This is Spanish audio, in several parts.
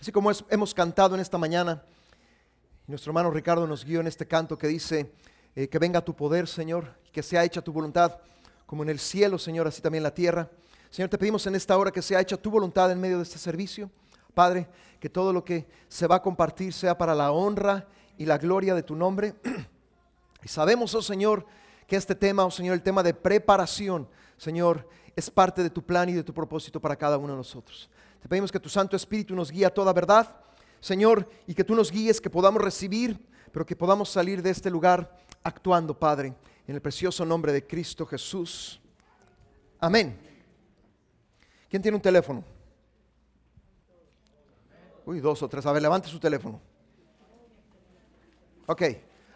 Así como es- hemos cantado en esta mañana, nuestro hermano Ricardo nos guió en este canto que dice, eh, que venga tu poder, Señor, y que sea hecha tu voluntad, como en el cielo, Señor, así también en la tierra. Señor, te pedimos en esta hora que sea hecha tu voluntad en medio de este servicio. Padre, que todo lo que se va a compartir sea para la honra y la gloria de tu nombre. Y sabemos, oh Señor, que este tema, oh Señor, el tema de preparación, Señor, es parte de tu plan y de tu propósito para cada uno de nosotros. Te pedimos que tu Santo Espíritu nos guíe a toda verdad, Señor, y que tú nos guíes, que podamos recibir, pero que podamos salir de este lugar actuando, Padre, en el precioso nombre de Cristo Jesús. Amén. ¿Quién tiene un teléfono? Uy, dos o tres. A ver, levante su teléfono. Ok.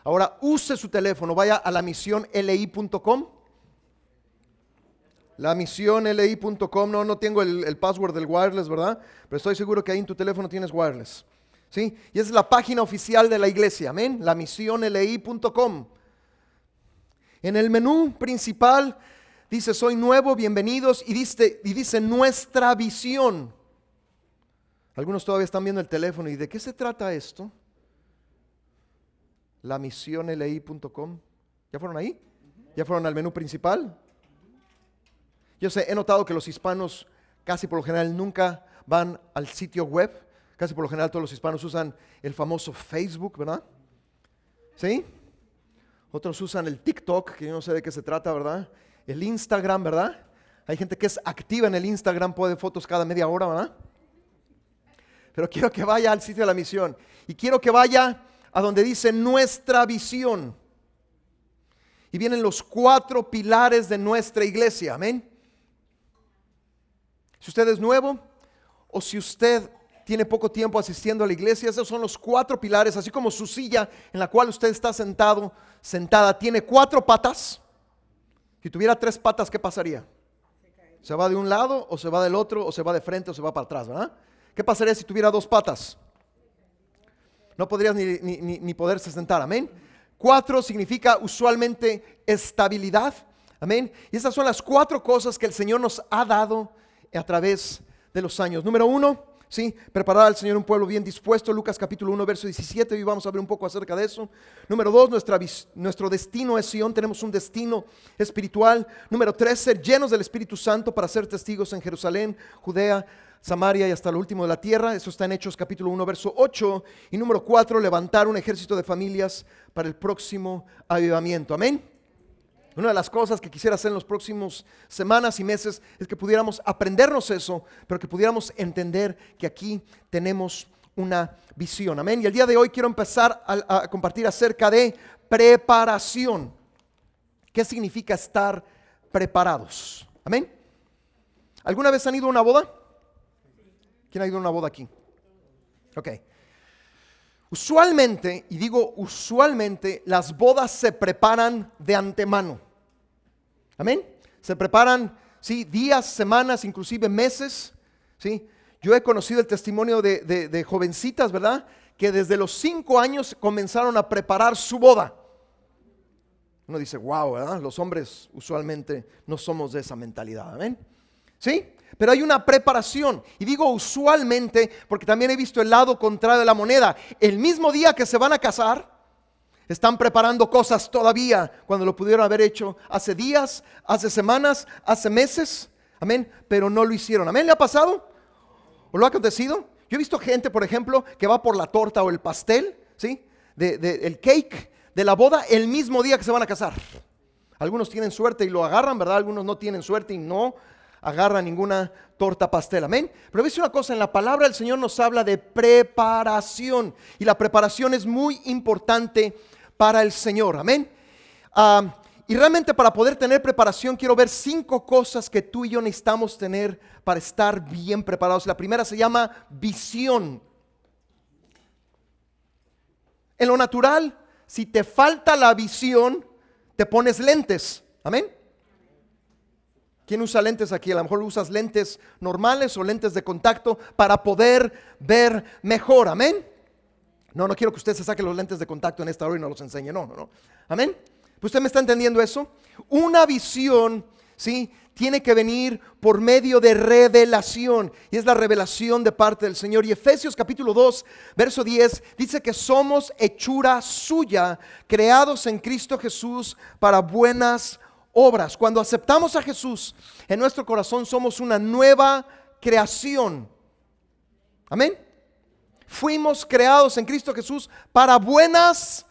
Ahora use su teléfono, vaya a la misión li.com. La misión li.com, no, no tengo el, el password del wireless, ¿verdad? Pero estoy seguro que ahí en tu teléfono tienes wireless. ¿Sí? Y es la página oficial de la iglesia, amén. La misión li.com. En el menú principal dice, soy nuevo, bienvenidos, y dice, y dice nuestra visión. Algunos todavía están viendo el teléfono y ¿de qué se trata esto? La misionli.com. ¿Ya fueron ahí? ¿Ya fueron al menú principal? Yo sé, he notado que los hispanos casi por lo general nunca van al sitio web. Casi por lo general todos los hispanos usan el famoso Facebook, ¿verdad? ¿Sí? Otros usan el TikTok, que yo no sé de qué se trata, ¿verdad? El Instagram, ¿verdad? Hay gente que es activa en el Instagram, puede fotos cada media hora, ¿verdad? Pero quiero que vaya al sitio de la misión. Y quiero que vaya a donde dice nuestra visión. Y vienen los cuatro pilares de nuestra iglesia. Amén. Si usted es nuevo o si usted tiene poco tiempo asistiendo a la iglesia, esos son los cuatro pilares, así como su silla en la cual usted está sentado, sentada, tiene cuatro patas. Si tuviera tres patas, ¿qué pasaría? ¿Se va de un lado o se va del otro o se va de frente o se va para atrás, ¿verdad? ¿Qué pasaría si tuviera dos patas? No podrías ni, ni, ni, ni poderse sentar, amén. Cuatro significa usualmente estabilidad, amén. Y esas son las cuatro cosas que el Señor nos ha dado a través de los años. Número uno, ¿sí? Preparar al Señor un pueblo bien dispuesto, Lucas capítulo 1, verso 17, y vamos a ver un poco acerca de eso. Número dos, nuestra, nuestro destino es Sion, tenemos un destino espiritual. Número tres, ser llenos del Espíritu Santo para ser testigos en Jerusalén, Judea, Samaria y hasta lo último de la tierra. Eso está en Hechos capítulo 1, verso 8. Y número 4, levantar un ejército de familias para el próximo avivamiento. Amén. Una de las cosas que quisiera hacer en los próximos semanas y meses es que pudiéramos aprendernos eso, pero que pudiéramos entender que aquí tenemos una visión. Amén. Y el día de hoy quiero empezar a, a compartir acerca de preparación. ¿Qué significa estar preparados? Amén. ¿Alguna vez han ido a una boda? ¿Quién ha ido a una boda aquí? Ok. Usualmente, y digo usualmente, las bodas se preparan de antemano. Amén. Se preparan, sí, días, semanas, inclusive meses. Sí. Yo he conocido el testimonio de, de, de jovencitas, ¿verdad? Que desde los cinco años comenzaron a preparar su boda. Uno dice, wow, ¿verdad? Los hombres usualmente no somos de esa mentalidad. Amén. ¿Sí? Pero hay una preparación. Y digo usualmente porque también he visto el lado contrario de la moneda. El mismo día que se van a casar, están preparando cosas todavía cuando lo pudieron haber hecho hace días, hace semanas, hace meses. Amén. Pero no lo hicieron. Amén. ¿Le ha pasado? ¿O lo ha acontecido? Yo he visto gente, por ejemplo, que va por la torta o el pastel, ¿sí? De, de, el cake de la boda el mismo día que se van a casar. Algunos tienen suerte y lo agarran, ¿verdad? Algunos no tienen suerte y no agarra ninguna torta pastel, amén. Pero ves una cosa, en la palabra del Señor nos habla de preparación y la preparación es muy importante para el Señor, amén. Y realmente para poder tener preparación quiero ver cinco cosas que tú y yo necesitamos tener para estar bien preparados. La primera se llama visión. En lo natural, si te falta la visión, te pones lentes, amén. ¿Quién usa lentes aquí? A lo mejor usas lentes normales o lentes de contacto para poder ver mejor. Amén. No, no quiero que usted se saque los lentes de contacto en esta hora y no los enseñe. No, no, no. Amén. ¿Usted me está entendiendo eso? Una visión ¿sí? Tiene que venir por medio de revelación. Y es la revelación de parte del Señor. Y Efesios capítulo 2, verso 10, dice que somos hechura suya, creados en Cristo Jesús para buenas obras. Cuando aceptamos a Jesús en nuestro corazón, somos una nueva creación. Amén. Fuimos creados en Cristo Jesús para buenas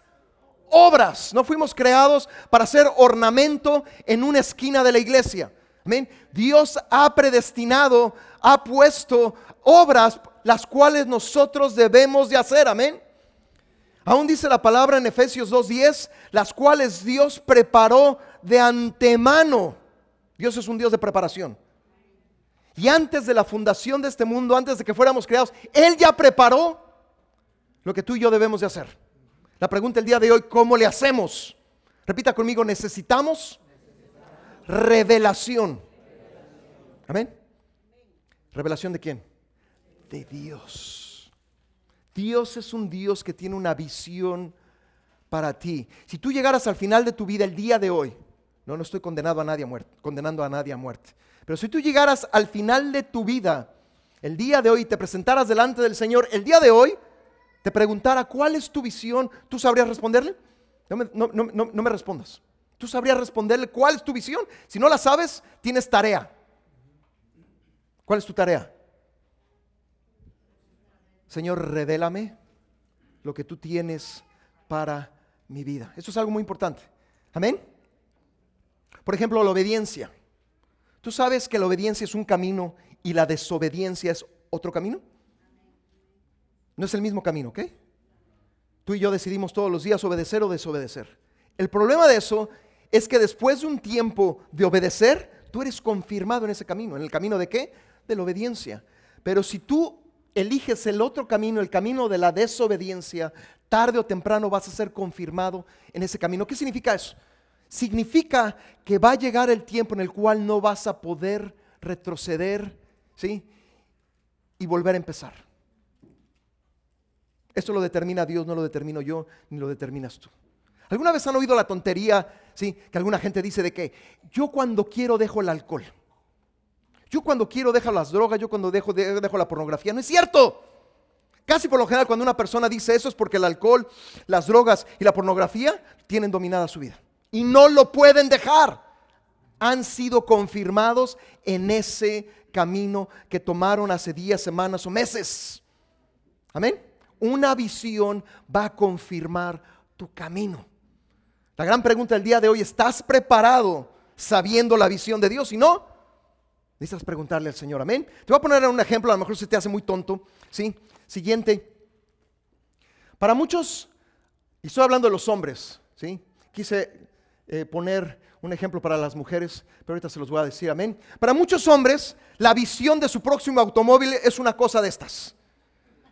obras. No fuimos creados para ser ornamento en una esquina de la iglesia. Amén. Dios ha predestinado, ha puesto obras las cuales nosotros debemos de hacer. Amén. Aún dice la palabra en Efesios 2.10, las cuales Dios preparó de antemano. Dios es un Dios de preparación. Y antes de la fundación de este mundo, antes de que fuéramos creados, Él ya preparó lo que tú y yo debemos de hacer. La pregunta el día de hoy, ¿cómo le hacemos? Repita conmigo, necesitamos revelación. Amén. ¿Revelación de quién? De Dios. Dios es un Dios que tiene una visión para ti. Si tú llegaras al final de tu vida el día de hoy, no, no estoy condenado a nadie a muerte, condenando a nadie a muerte. Pero si tú llegaras al final de tu vida, el día de hoy, te presentaras delante del Señor, el día de hoy, te preguntara cuál es tu visión, ¿tú sabrías responderle? No me, no me respondas. ¿Tú sabrías responderle cuál es tu visión? Si no la sabes, tienes tarea. ¿Cuál es tu tarea? Señor, revélame lo que tú tienes para mi vida. Eso es algo muy importante. Amén. Por ejemplo, la obediencia. ¿Tú sabes que la obediencia es un camino y la desobediencia es otro camino? No es el mismo camino, ¿ok? Tú y yo decidimos todos los días obedecer o desobedecer. El problema de eso es que después de un tiempo de obedecer, tú eres confirmado en ese camino. ¿En el camino de qué? De la obediencia. Pero si tú eliges el otro camino, el camino de la desobediencia, tarde o temprano vas a ser confirmado en ese camino. ¿Qué significa eso? Significa que va a llegar el tiempo en el cual no vas a poder retroceder, ¿sí? Y volver a empezar. Esto lo determina Dios, no lo determino yo, ni lo determinas tú. ¿Alguna vez han oído la tontería, sí, que alguna gente dice de que yo cuando quiero dejo el alcohol? Yo cuando quiero dejo las drogas, yo cuando dejo, dejo la pornografía. No es cierto. Casi por lo general cuando una persona dice eso es porque el alcohol, las drogas y la pornografía tienen dominada su vida y no lo pueden dejar. Han sido confirmados en ese camino que tomaron hace días, semanas o meses. Amén. Una visión va a confirmar tu camino. La gran pregunta del día de hoy, ¿estás preparado sabiendo la visión de Dios? Si no, necesitas preguntarle al Señor. Amén. Te voy a poner un ejemplo, a lo mejor se te hace muy tonto. ¿sí? Siguiente. Para muchos, y estoy hablando de los hombres, ¿sí? quise eh, poner un ejemplo para las mujeres, pero ahorita se los voy a decir, amén. Para muchos hombres, la visión de su próximo automóvil es una cosa de estas.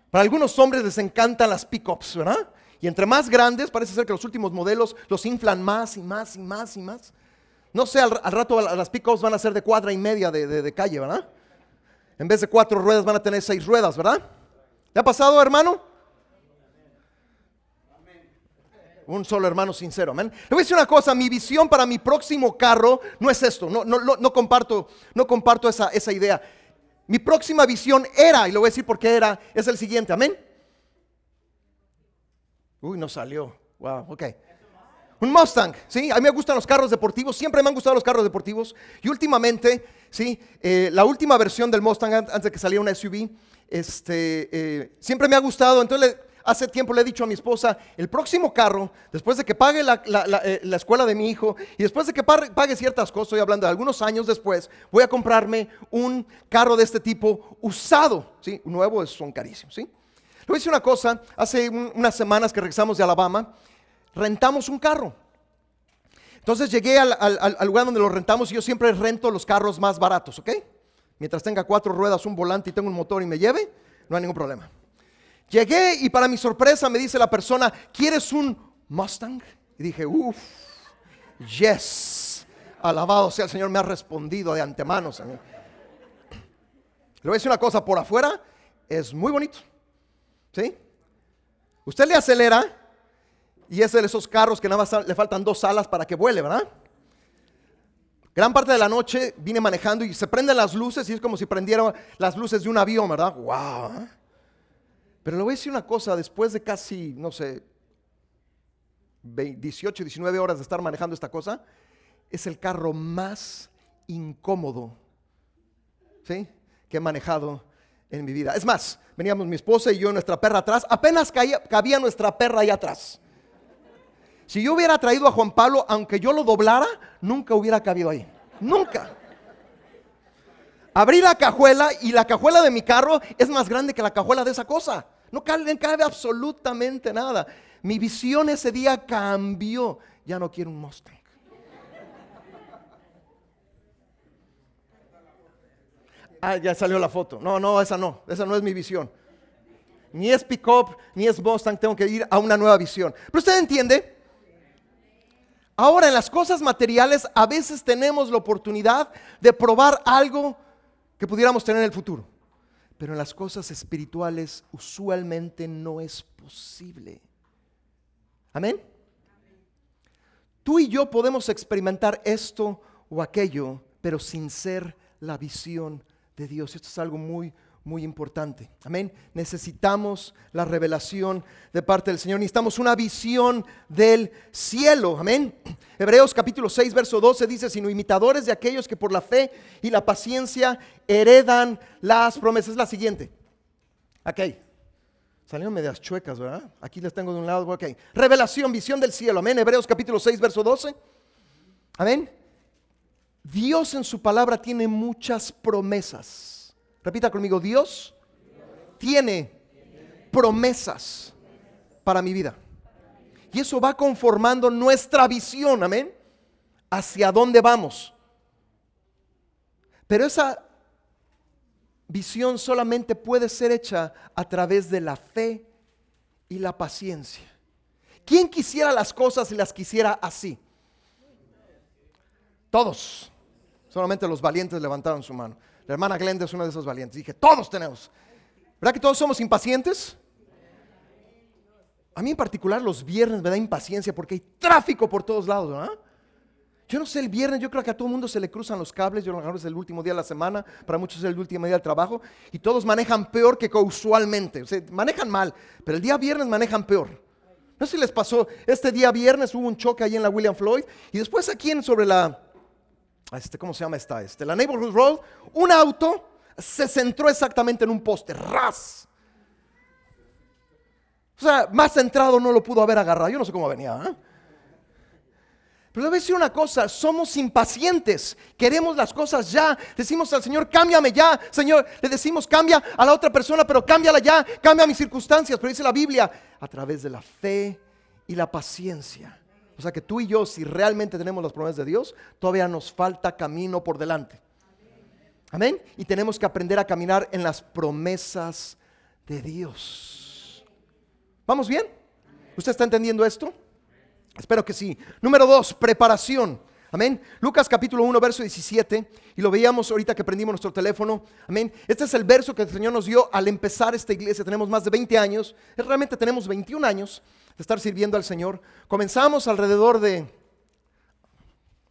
Para algunos hombres les encantan las pickups, ¿verdad? Y entre más grandes, parece ser que los últimos modelos los inflan más y más y más y más. No sé, al, rato las pickups van a ser de cuadra y media de, de calle, ¿verdad? En vez de cuatro ruedas van a tener seis ruedas, ¿verdad? ¿Le ha pasado, hermano? Un solo hermano sincero, amén. Le voy a decir una cosa, mi visión para mi próximo carro no es esto, no, no, no, comparto, no comparto esa, esa idea. Mi próxima visión era, y le voy a decir por qué era, es el siguiente, amén. Uy, no salió. Wow, ok. Un Mustang, ¿sí? A mí me gustan los carros deportivos, siempre me han gustado los carros deportivos. Y últimamente, ¿sí? Eh, la última versión del Mustang, antes de que saliera una SUV, este, eh, siempre me ha gustado. Entonces hace tiempo le he dicho a mi esposa, el próximo carro, después de que pague la, eh, escuela de mi hijo y después de que pague, ciertas cosas, estoy hablando de algunos años después, voy a comprarme un carro de este tipo usado, ¿sí? Nuevo son carísimos, ¿sí? Le voy a decir una cosa, hace unas semanas que regresamos de Alabama, rentamos un carro. Entonces llegué al, al, lugar donde lo rentamos y yo siempre rento los carros más baratos, ¿ok? Mientras tenga cuatro ruedas, un volante y tengo un motor y me lleve, no hay ningún problema. Llegué y para mi sorpresa me dice la persona, ¿quieres un Mustang? Y dije, uff, yes. Alabado sea el Señor, me ha respondido de antemano, Señor. Le voy a decir una cosa, por afuera es muy bonito. ¿Sí? Usted le acelera y es de esos carros que nada más le faltan dos alas para que vuele, ¿verdad? Gran parte de la noche vine manejando y se prenden las luces y es como si prendieran las luces de un avión, ¿verdad? ¡Wow! ¿eh? Pero le voy a decir una cosa, después de casi, no sé, 18, 19 horas de estar manejando esta cosa, es el carro más incómodo, ¿sí? Que he manejado en mi vida. Es más, veníamos mi esposa y yo, nuestra perra atrás, apenas cabía nuestra perra ahí atrás. Si yo hubiera traído a Juan Pablo, aunque yo lo doblara, nunca hubiera cabido ahí. Nunca. Abrí la cajuela y la cajuela de mi carro es más grande que la cajuela de esa cosa. No cabe, cabe absolutamente nada. Mi visión ese día cambió. Ya no quiero un Mustang. Ah, ya salió la foto. No, no, esa no. Esa no es mi visión. Ni es pick-up, ni es Mustang. Tengo que ir a una nueva visión. Pero usted entiende Ahora, en las cosas materiales a veces tenemos la oportunidad de probar algo que pudiéramos tener en el futuro. Pero en las cosas espirituales usualmente no es posible. Amén. Tú y yo podemos experimentar esto o aquello, pero sin ser la visión de Dios. Esto es algo muy, muy importante. Amén. Necesitamos la revelación de parte del Señor. Necesitamos una visión del cielo. Amén. Hebreos capítulo 6, verso 12 dice, sino imitadores de aquellos que por la fe y la paciencia heredan las promesas. Es la siguiente. Ok. Salieron medias chuecas, ¿verdad? Aquí les tengo de un lado. Ok. Revelación, visión del cielo. Amén. Hebreos capítulo 6, verso 12. Amén. Dios en su palabra tiene muchas promesas. Repita conmigo, Dios tiene promesas para mi vida. Y eso va conformando nuestra visión, amén, hacia dónde vamos. Pero esa visión solamente puede ser hecha a través de la fe y la paciencia. ¿Quién quisiera las cosas y las quisiera así? Todos. Solamente los valientes levantaron su mano. La hermana Glenda es una de esos valientes. Dije, todos tenemos. ¿Verdad que todos somos impacientes? A mí en particular los viernes me da impaciencia porque hay tráfico por todos lados, ¿verdad? Yo no sé, el viernes yo creo que a todo el mundo se le cruzan los cables, yo lo es el último día de la semana, para muchos es el último día del trabajo, y todos manejan peor que usualmente, o sea, manejan mal, pero el día viernes manejan peor. No sé si les pasó, este día viernes hubo un choque ahí en la William Floyd, y después aquí en sobre la, este, ¿cómo se llama esta? Este, la Neighborhood Road, un auto se centró exactamente en un poste, ras. O sea, más centrado no lo pudo haber agarrado. Yo no sé cómo venía. ¿eh? Pero le voy a decir una cosa, somos impacientes, queremos las cosas ya. Decimos al Señor, cámbiame ya. Señor, le decimos, cambia a la otra persona, pero cámbiala ya, cambia mis circunstancias. Pero dice la Biblia, a través de la fe y la paciencia o sea que tú y yo, si realmente tenemos las promesas de Dios, todavía nos falta camino por delante. Amén. Y tenemos que aprender a caminar en las promesas de Dios. ¿Vamos bien? ¿Usted está entendiendo esto? Espero que sí. Número dos, preparación. Amén. Lucas capítulo 1, verso 17. Y lo veíamos ahorita que prendimos nuestro teléfono. Amén. Este es el verso que el Señor nos dio al empezar esta iglesia. Tenemos más de 20 años. Realmente tenemos 21 años de estar sirviendo al Señor. Comenzamos alrededor de,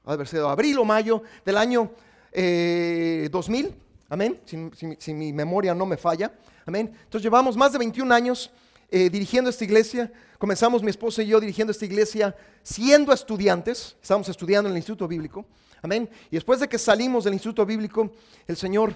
haber sido abril o mayo del año 2000, eh, amén, si, mi memoria no me falla, amén. Entonces llevamos más de 21 años eh, dirigiendo esta iglesia. Comenzamos mi esposa y yo dirigiendo esta iglesia siendo estudiantes, estábamos estudiando en el Instituto Bíblico, amén. Y después de que salimos del Instituto Bíblico, el Señor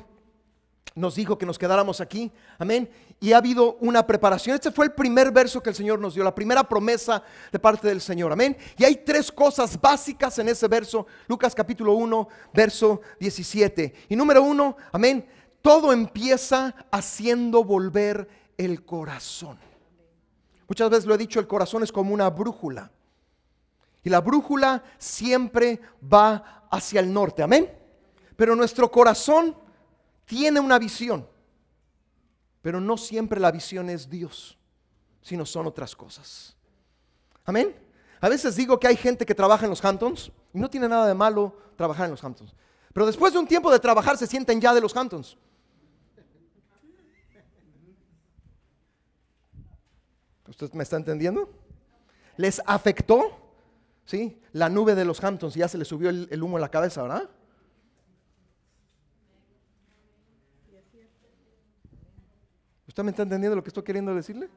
nos dijo que nos quedáramos aquí. Amén. Y ha habido una preparación. Este fue el primer verso que el Señor nos dio, la primera promesa de parte del Señor. Amén. Y hay tres cosas básicas en ese verso. Lucas capítulo 1, verso 17. Y número uno, amén. Todo empieza haciendo volver el corazón. Muchas veces lo he dicho, el corazón es como una brújula. Y la brújula siempre va hacia el norte. Amén. Pero nuestro corazón tiene una visión, pero no siempre la visión es Dios, sino son otras cosas. Amén. A veces digo que hay gente que trabaja en los Hamptons y no tiene nada de malo trabajar en los Hamptons. Pero después de un tiempo de trabajar se sienten ya de los Hamptons. ¿Usted me está entendiendo? Les afectó, ¿sí? La nube de los Hamptons y ya se les subió el, el humo en la cabeza, ¿verdad? ¿Usted me está entendiendo lo que estoy queriendo decirle?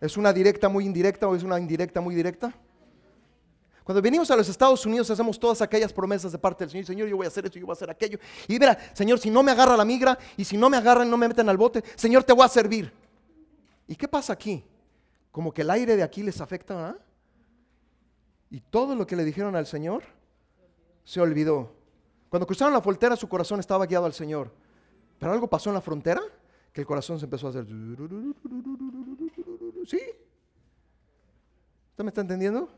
¿Es una directa muy indirecta o es una indirecta muy directa? Cuando venimos a los Estados Unidos hacemos todas aquellas promesas de parte del Señor. Señor, yo voy a hacer esto, yo voy a hacer aquello. Y mira, Señor, si no me agarra la migra y si no me agarran, no me meten al bote, Señor, te voy a servir. ¿Y qué pasa aquí? Como que el aire de aquí les afecta, ¿verdad? Y todo lo que le dijeron al Señor se olvidó. Cuando cruzaron la frontera su corazón estaba guiado al Señor. Pero algo pasó en la frontera que el corazón se empezó a hacer. ¿Sí? ¿Usted me está entendiendo?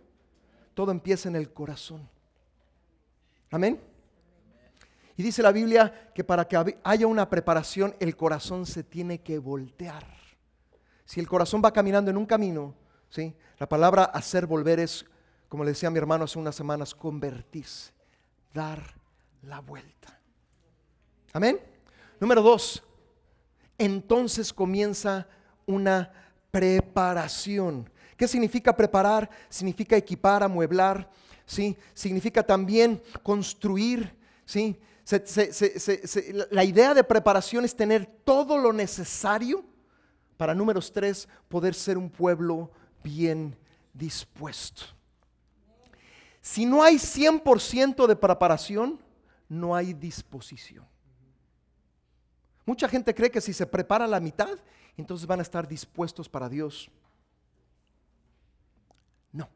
Todo empieza en el corazón. Amén. Y dice la Biblia que para que haya una preparación, el corazón se tiene que voltear. Si el corazón va caminando en un camino, ¿sí? la palabra hacer volver es, como le decía a mi hermano hace unas semanas, convertirse, dar la vuelta. Amén. Número dos, entonces comienza una preparación. ¿Qué significa preparar? Significa equipar, amueblar, ¿sí? Significa también construir, ¿sí? la idea de preparación es tener todo lo necesario para, números tres, poder ser un pueblo bien dispuesto. Si no hay 100% de preparación, no hay disposición. Mucha gente cree que si se prepara la mitad, entonces van a estar dispuestos para Dios. No.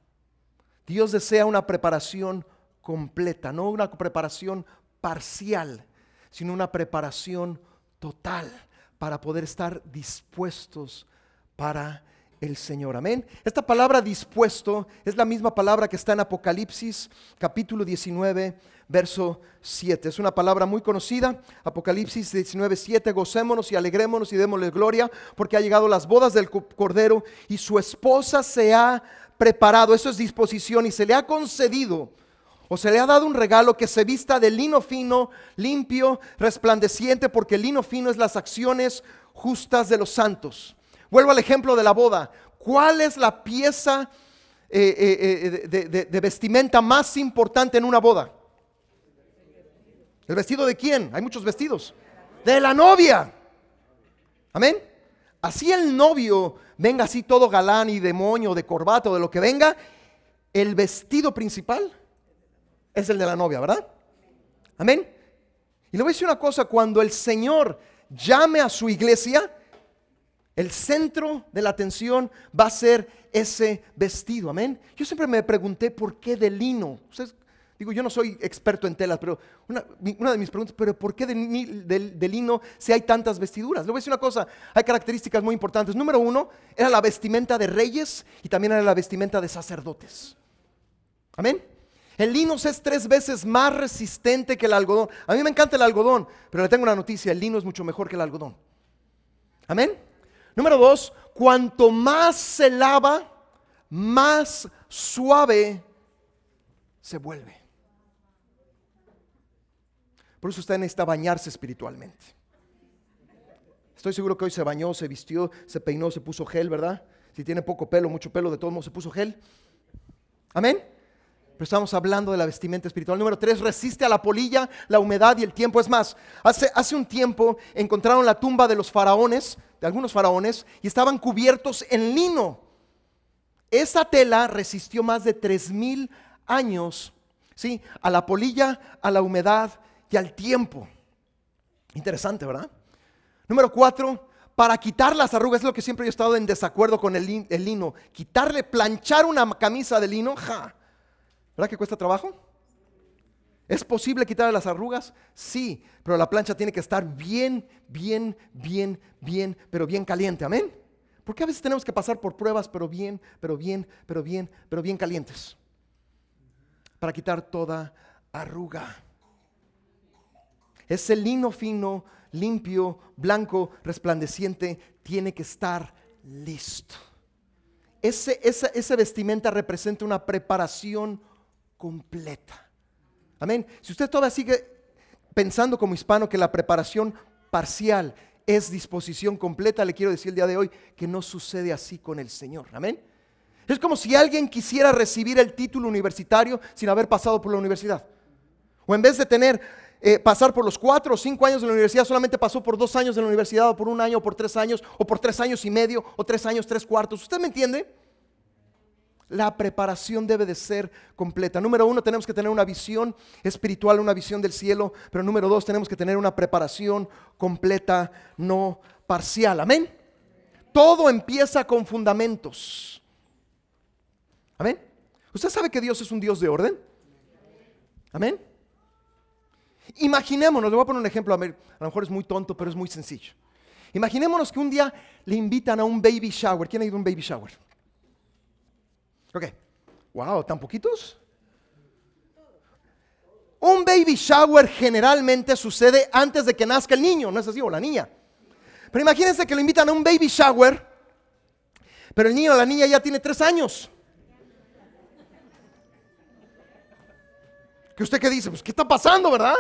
Dios desea una preparación completa, no una preparación parcial, sino una preparación total para poder estar dispuestos para el Señor. Amén. Esta palabra dispuesto es la misma palabra que está en Apocalipsis capítulo 19, verso 7. Es una palabra muy conocida. Apocalipsis 19, 7. Gocémonos y alegrémonos y démosle gloria porque ha llegado las bodas del Cordero y su esposa se ha preparado. Eso es disposición y se le ha concedido o se le ha dado un regalo que se vista de lino fino, limpio, resplandeciente, porque el lino fino es las acciones justas de los santos. Vuelvo al ejemplo de la boda. ¿Cuál es la pieza eh, eh, eh, de, vestimenta más importante en una boda? ¿El vestido de quién? Hay muchos vestidos. De la novia. Amén. Así el novio venga así todo galán y demonio, de corbata o de lo que venga, el vestido principal es el de la novia, ¿verdad? Amén. Y le voy a decir una cosa, cuando el Señor llame a su iglesia, el centro de la atención va a ser ese vestido, amén. Yo siempre me pregunté por qué de lino. digo, yo no soy experto en telas, pero una, de mis preguntas, pero ¿por qué de, lino si hay tantas vestiduras? Le voy a decir una cosa, hay características muy importantes. Número uno, era la vestimenta de reyes y también era la vestimenta de sacerdotes. Amén. El lino es tres veces más resistente que el algodón. A mí me encanta el algodón, pero le tengo una noticia, el lino es mucho mejor que el algodón. Amén. Número dos, cuanto más se lava, más suave se vuelve. Por eso usted necesita bañarse espiritualmente. Estoy seguro que hoy se bañó, se vistió, se peinó, se puso gel, ¿verdad? Si tiene poco pelo, mucho pelo, de todos modos se puso gel. Amén. Pero estamos hablando de la vestimenta espiritual. Número tres, resiste a la polilla, la humedad y el tiempo. Es más, hace, hace un tiempo encontraron la tumba de los faraones, de algunos faraones, y estaban cubiertos en lino. Esa tela resistió más de tres mil años, ¿sí? A la polilla, a la humedad y al tiempo. Interesante, ¿verdad? Número cuatro, para quitar las arrugas, es lo que siempre yo he estado en desacuerdo con el, el lino. Quitarle, planchar una camisa de lino, ja ¿Verdad que cuesta trabajo? ¿Es posible quitar las arrugas? Sí, pero la plancha tiene que estar bien, bien, bien, bien, pero bien caliente. Amén. Porque a veces tenemos que pasar por pruebas, pero bien, pero bien, pero bien, pero bien calientes. Para quitar toda arruga. Ese lino fino, limpio, blanco, resplandeciente, tiene que estar listo. Esa, esa vestimenta representa una preparación completa. Amén. Si usted todavía sigue pensando como hispano que la preparación parcial es disposición completa, le quiero decir el día de hoy que no sucede así con el Señor. Amén. Es como si alguien quisiera recibir el título universitario sin haber pasado por la universidad. O en vez de tener eh, pasar por los cuatro o cinco años de la universidad, solamente pasó por dos años de la universidad, o por un año, o por tres años, o por tres años y medio, o tres años, tres cuartos. ¿Usted me entiende? La preparación debe de ser completa. Número uno, tenemos que tener una visión espiritual, una visión del cielo, pero número dos, tenemos que tener una preparación completa, no parcial. Amén. Todo empieza con fundamentos. Amén. ¿Usted sabe que Dios es un Dios de orden? Amén. Imaginémonos, le voy a poner un ejemplo, a, lo mejor es muy tonto, pero es muy sencillo. Imaginémonos que un día le invitan a un baby shower. ¿Quién ha ido a un baby shower? Ok. Wow, ¿tan poquitos? Un baby shower generalmente sucede antes de que nazca el niño, ¿no es así? O la niña. Pero imagínense que lo invitan a un baby shower, pero el niño o la niña ya tiene tres años. ¿Que usted qué dice? Pues, ¿qué está pasando, verdad?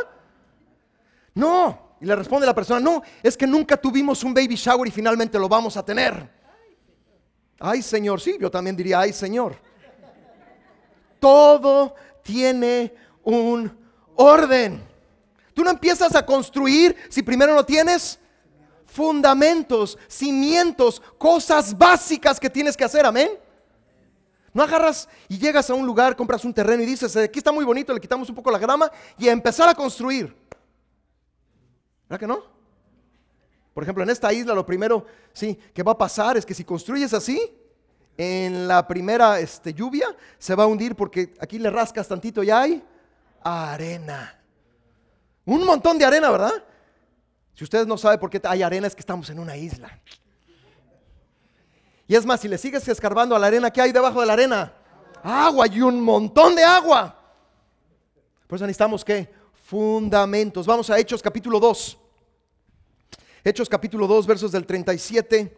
No. Y le responde la persona, no, es que nunca tuvimos un baby shower y finalmente lo vamos a tener. Ay, Señor, sí, yo también diría, ay, Señor. Todo tiene un orden. Tú no empiezas a construir si primero no tienes fundamentos, cimientos, cosas básicas que tienes que hacer, amén. No agarras y llegas a un lugar, compras un terreno y dices, aquí está muy bonito, le quitamos un poco la grama y a empezar a construir. ¿Verdad que no? Por ejemplo, en esta isla lo primero, sí, que va a pasar es que si construyes así, en la primera este, lluvia se va a hundir porque aquí le rascas tantito y hay arena. Un montón de arena, ¿verdad? Si ustedes no saben por qué hay arena es que estamos en una isla. Y es más, si le sigues escarbando a la arena, ¿qué hay debajo de la arena? Agua y un montón de agua. Por eso necesitamos qué? Fundamentos. Vamos a Hechos capítulo 2. Hechos capítulo 2, versos del 37.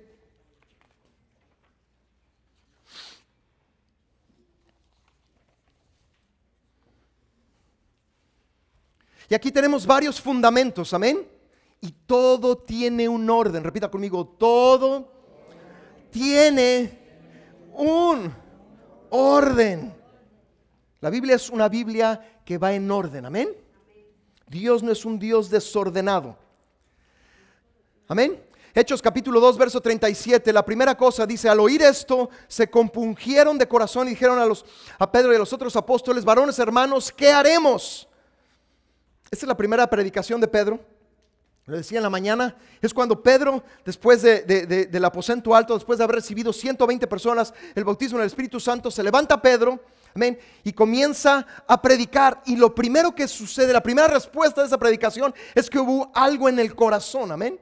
Y aquí tenemos varios fundamentos, amén. Y todo tiene un orden. Repita conmigo, todo tiene un orden. La Biblia es una Biblia que va en orden, amén. Dios no es un Dios desordenado. Amén. Hechos capítulo 2, verso 37, la primera cosa dice, al oír esto, se compungieron de corazón y dijeron a, los, a Pedro y a los otros apóstoles, varones hermanos, ¿qué haremos? Esta es la primera predicación de Pedro. Lo decía en la mañana, es cuando Pedro, después del aposento alto, después de haber recibido 120 personas el bautismo en el Espíritu Santo, se levanta Pedro, amén, y comienza a predicar. Y lo primero que sucede, la primera respuesta de esa predicación es que hubo algo en el corazón, amén.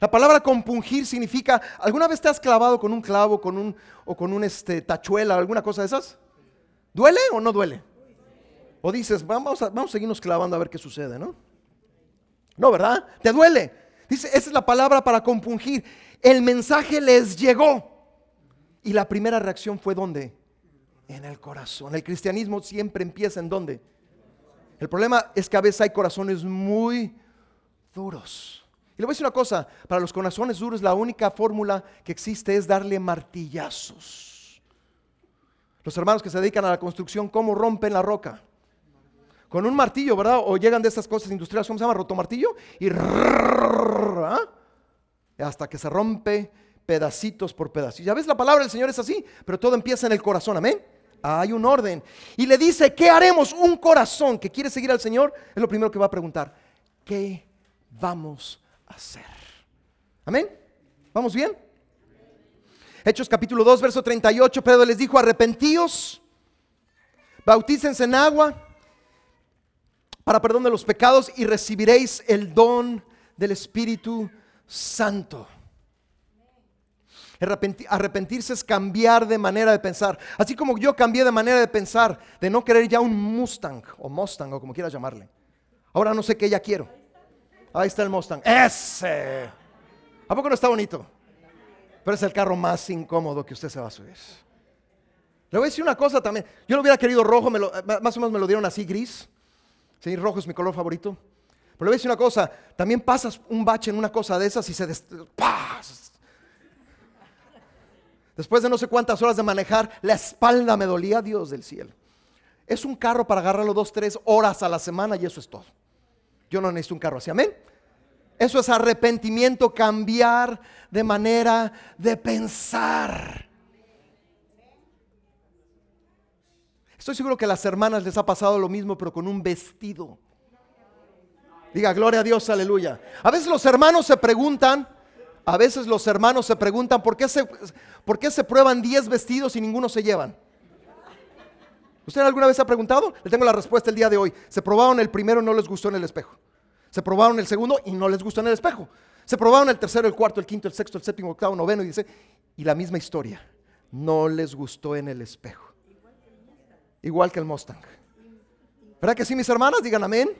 La palabra compungir significa, ¿alguna vez te has clavado con un clavo con un, o con un este, tachuela, alguna cosa de esas? ¿Duele o no duele? O dices, vamos a, vamos a seguirnos clavando a ver qué sucede, ¿no? No, ¿verdad? Te duele. Dice, esa es la palabra para compungir. El mensaje les llegó. Y la primera reacción fue ¿dónde? En el corazón. El cristianismo siempre empieza en dónde? El problema es que a veces hay corazones muy duros. Y le voy a decir una cosa, para los corazones duros la única fórmula que existe es darle martillazos. Los hermanos que se dedican a la construcción, ¿cómo rompen la roca? Con un martillo, ¿verdad? O llegan de estas cosas industriales, ¿cómo se llama? Rotomartillo. Y ¿ah? hasta que se rompe pedacitos por pedacitos. Ya ves, la palabra del Señor es así, pero todo empieza en el corazón, amén. Hay un orden. Y le dice, ¿qué haremos? Un corazón que quiere seguir al Señor es lo primero que va a preguntar. ¿Qué vamos hacer. Amén. ¿Vamos bien? Hechos capítulo 2, verso 38, Pedro les dijo, arrepentíos, bautícense en agua para perdón de los pecados y recibiréis el don del Espíritu Santo. Arrepentirse es cambiar de manera de pensar. Así como yo cambié de manera de pensar, de no querer ya un Mustang o Mustang o como quieras llamarle. Ahora no sé qué ya quiero. Ahí está el Mustang. Ese. ¿A poco no está bonito? Pero es el carro más incómodo que usted se va a subir. Le voy a decir una cosa también. Yo lo hubiera querido rojo, más o menos me lo dieron así gris. Sí, rojo es mi color favorito. Pero le voy a decir una cosa. También pasas un bache en una cosa de esas y se... Después de no sé cuántas horas de manejar, la espalda me dolía, Dios del cielo. Es un carro para agarrarlo dos, tres horas a la semana y eso es todo. Yo no necesito un carro así, amén. Eso es arrepentimiento, cambiar de manera de pensar. Estoy seguro que a las hermanas les ha pasado lo mismo, pero con un vestido. Diga, gloria a Dios, aleluya. A veces los hermanos se preguntan, a veces los hermanos se preguntan por qué se, por qué se prueban 10 vestidos y ninguno se llevan. ¿Usted alguna vez ha preguntado? Le tengo la respuesta el día de hoy. Se probaron el primero no les gustó en el espejo. Se probaron el segundo y no les gustó en el espejo. Se probaron el tercero, el cuarto, el quinto, el sexto, el séptimo, octavo, noveno y dice, y la misma historia. No les gustó en el espejo. Igual que el Mustang. ¿Verdad que sí, mis hermanas? Digan amén.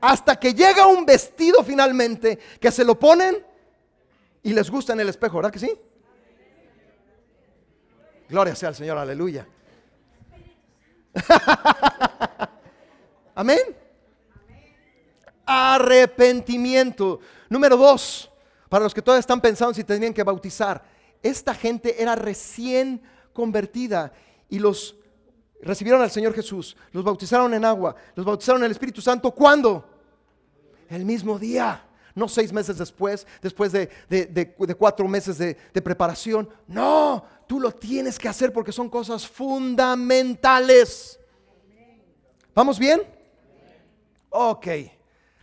Hasta que llega un vestido finalmente que se lo ponen y les gusta en el espejo, ¿verdad que sí? Gloria sea al Señor, aleluya. Amén. Arrepentimiento. Número dos, para los que todavía están pensando si tenían que bautizar. Esta gente era recién convertida y los recibieron al Señor Jesús, los bautizaron en agua, los bautizaron en el Espíritu Santo. ¿Cuándo? El mismo día, no seis meses después, después de, cuatro meses de, preparación. No, tú lo tienes que hacer porque son cosas fundamentales. ¿Vamos bien? Ok.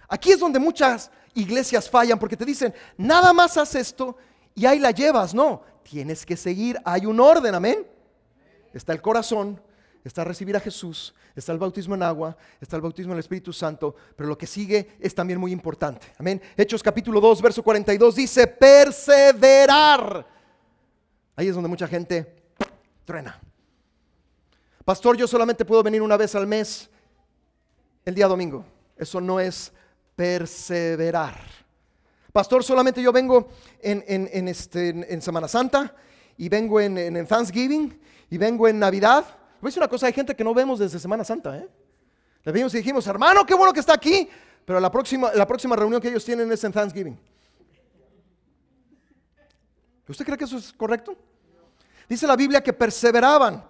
Aquí es donde muchas iglesias fallan porque te dicen, nada más haz esto y ahí la llevas. No, tienes que seguir, hay un orden, amén. Está el corazón, está recibir a Jesús, está el bautismo en agua, está el bautismo en el Espíritu Santo, pero lo que sigue es también muy importante. Amén. Hechos capítulo 2, verso 42 dice, perseverar. Ahí es donde mucha gente truena. Pastor, yo solamente puedo venir una vez al mes, el día domingo. Eso no es perseverar. Pastor, solamente yo vengo en, este, en Semana Santa y vengo en Thanksgiving y vengo en Navidad decir una cosa, hay gente que no vemos desde Semana Santa, ¿eh? Le vimos y dijimos, hermano, qué bueno que está aquí, pero la próxima, la próxima reunión que ellos tienen es en Thanksgiving. ¿Usted cree que eso es correcto? Dice la Biblia que perseveraban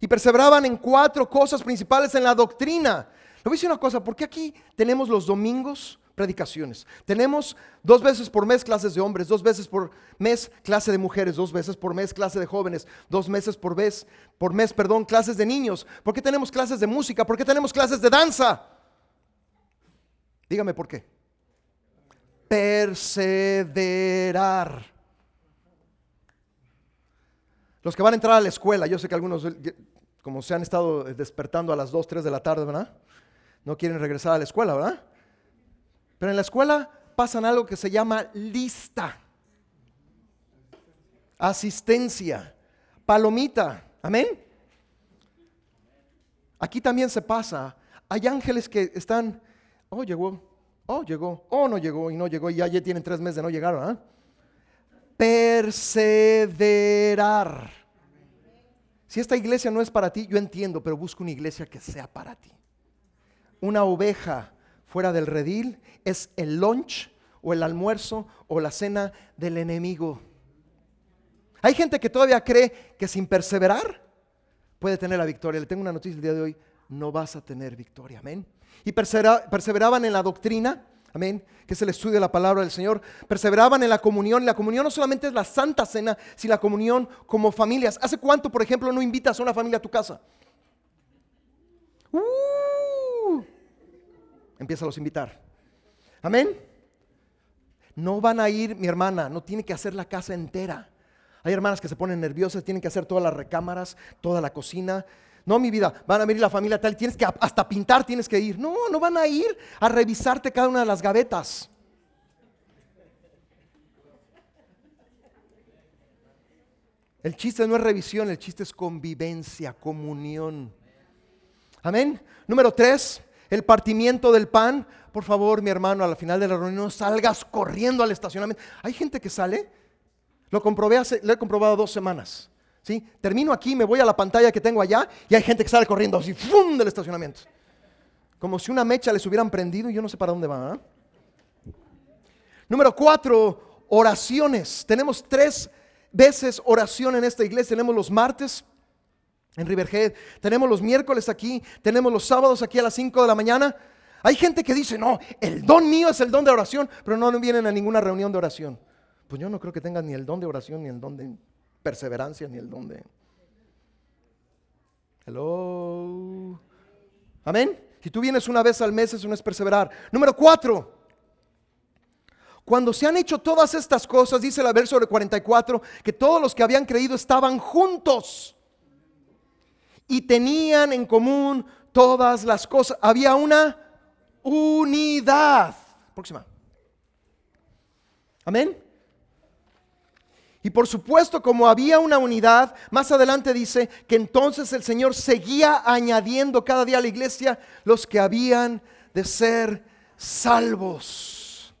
y perseveraban en cuatro cosas principales en la doctrina. Le voy a decir una cosa, ¿por qué aquí tenemos los domingos predicaciones. Tenemos dos veces por mes clases de hombres, dos veces por mes clase de mujeres, dos veces por mes clase de jóvenes, dos meses por mes, por mes, perdón, clases de niños. ¿Por qué tenemos clases de música? ¿Por qué tenemos clases de danza? Dígame por qué. Perseverar. Los que van a entrar a la escuela, yo sé que algunos, como se han estado despertando a las 2, 3 de la tarde, ¿verdad? No quieren regresar a la escuela, ¿verdad? Pero en la escuela pasan algo que se llama lista, asistencia, palomita. Amén. Aquí también se pasa. Hay ángeles que están, oh, llegó, oh, llegó, oh, no llegó y no llegó y ya, ya tienen tres meses de no llegar. ¿ah? Perseverar. Si esta iglesia no es para ti, yo entiendo, pero busca una iglesia que sea para ti. Una oveja fuera del redil es el lunch o el almuerzo o la cena del enemigo. Hay gente que todavía cree que sin perseverar puede tener la victoria. Le tengo una noticia el día de hoy, no vas a tener victoria, amén. Y perseveraban en la doctrina, amén, que es el estudio de la palabra del Señor. Perseveraban en la comunión. La comunión no solamente es la santa cena, sino la comunión como familias. ¿Hace cuánto, por ejemplo, no invitas a una familia a tu casa? Uh, empieza a los invitar. Amén. No van a ir, mi hermana, no tiene que hacer la casa entera. Hay hermanas que se ponen nerviosas, tienen que hacer todas las recámaras, toda la cocina. No, mi vida, van a venir la familia tal, tienes que hasta pintar tienes que ir. No, no van a ir a revisarte cada una de las gavetas. El chiste no es revisión, el chiste es convivencia, comunión. Amén. Número tres, el partimiento del pan, por favor, mi hermano, a la final de la reunión no salgas corriendo al estacionamiento. Hay gente que sale, lo comprobé hace, lo he comprobado dos semanas. ¿Sí? Termino aquí, me voy a la pantalla que tengo allá y hay gente que sale corriendo así, ¡fum! del estacionamiento. Como si una mecha les hubieran prendido y yo no sé para dónde van. Número cuatro, oraciones. Tenemos tres veces oración en esta iglesia. Tenemos los martes, en Riverhead. Tenemos los miércoles aquí, tenemos los sábados aquí a las 5 de la mañana. Hay gente que dice, no, el don mío es el don de oración, pero no vienen a ninguna reunión de oración. Pues yo no creo que tengan ni el don de oración, ni el don de perseverancia, ni el don de... Hello. Amén. Si tú vienes una vez al mes, eso no es perseverar. Número cuatro. Cuando se han hecho todas estas cosas, dice el verso 44, que todos los que habían creído estaban juntos y tenían en común todas las cosas. Había una unidad. Próxima. Amén. Y por supuesto, como había una unidad, más adelante dice que entonces el Señor seguía añadiendo cada día a la iglesia los que habían de ser salvos.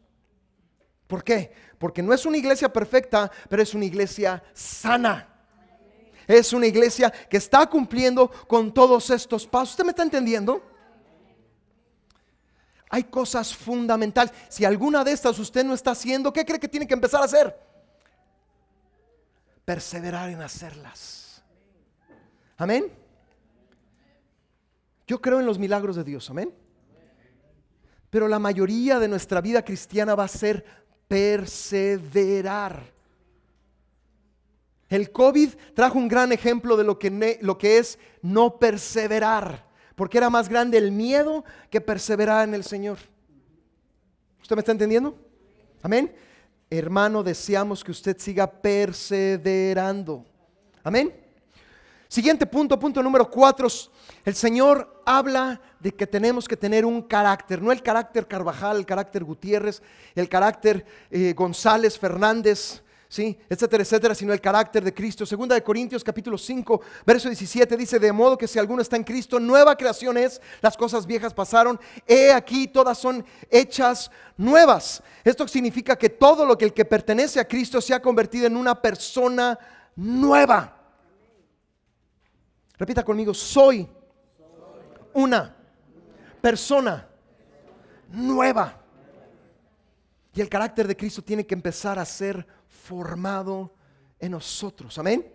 ¿Por qué? Porque no es una iglesia perfecta, pero es una iglesia sana. Es una iglesia que está cumpliendo con todos estos pasos. ¿Usted me está entendiendo? Hay cosas fundamentales. Si alguna de estas usted no está haciendo, ¿qué cree que tiene que empezar a hacer? Perseverar en hacerlas. Amén. Yo creo en los milagros de Dios, amén. Pero la mayoría de nuestra vida cristiana va a ser perseverar. El COVID trajo un gran ejemplo de lo que, lo que es no perseverar porque era más grande el miedo que perseverar en el Señor. ¿Usted me está entendiendo? Amén. Hermano, deseamos que usted siga perseverando. Amén. Siguiente punto, punto número cuatro. El Señor habla de que tenemos que tener un carácter, no el carácter Carvajal, el carácter Gutiérrez, el carácter eh, González, Fernández, ¿sí? etcétera, etcétera, sino el carácter de Cristo. Segunda de Corintios capítulo 5, verso 17 dice, de modo que si alguno está en Cristo, nueva creación es, las cosas viejas pasaron, he aquí todas son hechas nuevas. Esto significa que todo lo que el que pertenece a Cristo se ha convertido en una persona nueva. Repita conmigo, soy una persona nueva. Y el carácter de Cristo tiene que empezar a ser formado en nosotros. Amén.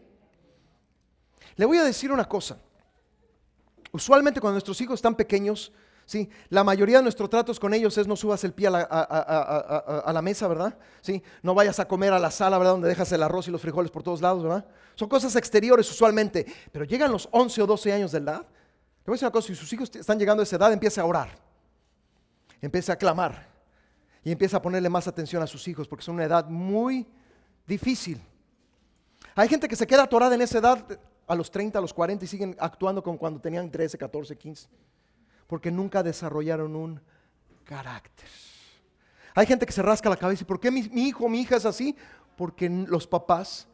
Le voy a decir una cosa. Usualmente cuando nuestros hijos están pequeños, ¿sí? la mayoría de nuestros tratos con ellos es no subas el pie a la, mesa, ¿verdad? ¿Sí? No vayas a comer a la sala, ¿verdad? Donde dejas el arroz y los frijoles por todos lados, ¿verdad? Son cosas exteriores usualmente, pero llegan los 11 o 12 años de edad. Le voy a decir una cosa, si sus hijos están llegando a esa edad, empieza a orar, empieza a clamar y empieza a ponerle más atención a sus hijos, porque son una edad muy difícil. Hay gente que se queda atorada en esa edad a los 30, a los 40 y siguen actuando como cuando tenían 13, 14, 15, porque nunca desarrollaron un carácter. Hay gente que se rasca la cabeza y ¿por qué mi, mi hijo, mi hija es así? Porque los papás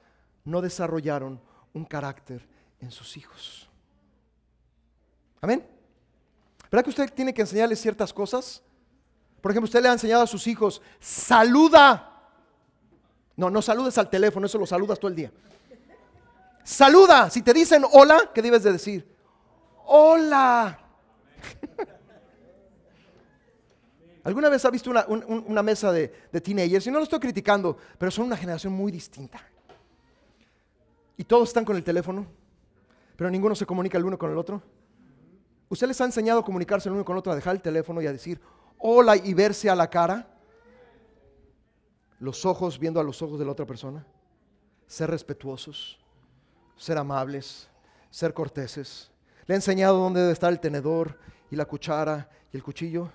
no desarrollaron un carácter en sus hijos. Amén. ¿Verdad que usted tiene que enseñarles ciertas cosas? Por ejemplo, usted le ha enseñado a sus hijos, saluda. No, no saludes al teléfono, eso lo saludas todo el día. Saluda. Si te dicen hola, ¿qué debes de decir? Hola. ¿Alguna vez ha visto una, mesa de, de, teenagers? Y no lo estoy criticando, pero son una generación muy distinta. Y todos están con el teléfono, pero ninguno se comunica el uno con el otro. ¿Usted les ha enseñado a comunicarse el uno con el otro, a dejar el teléfono y a decir hola y verse a la cara? Los ojos viendo a los ojos de la otra persona, ser respetuosos, ser amables, ser corteses. Le he enseñado dónde debe estar el tenedor y la cuchara y el cuchillo.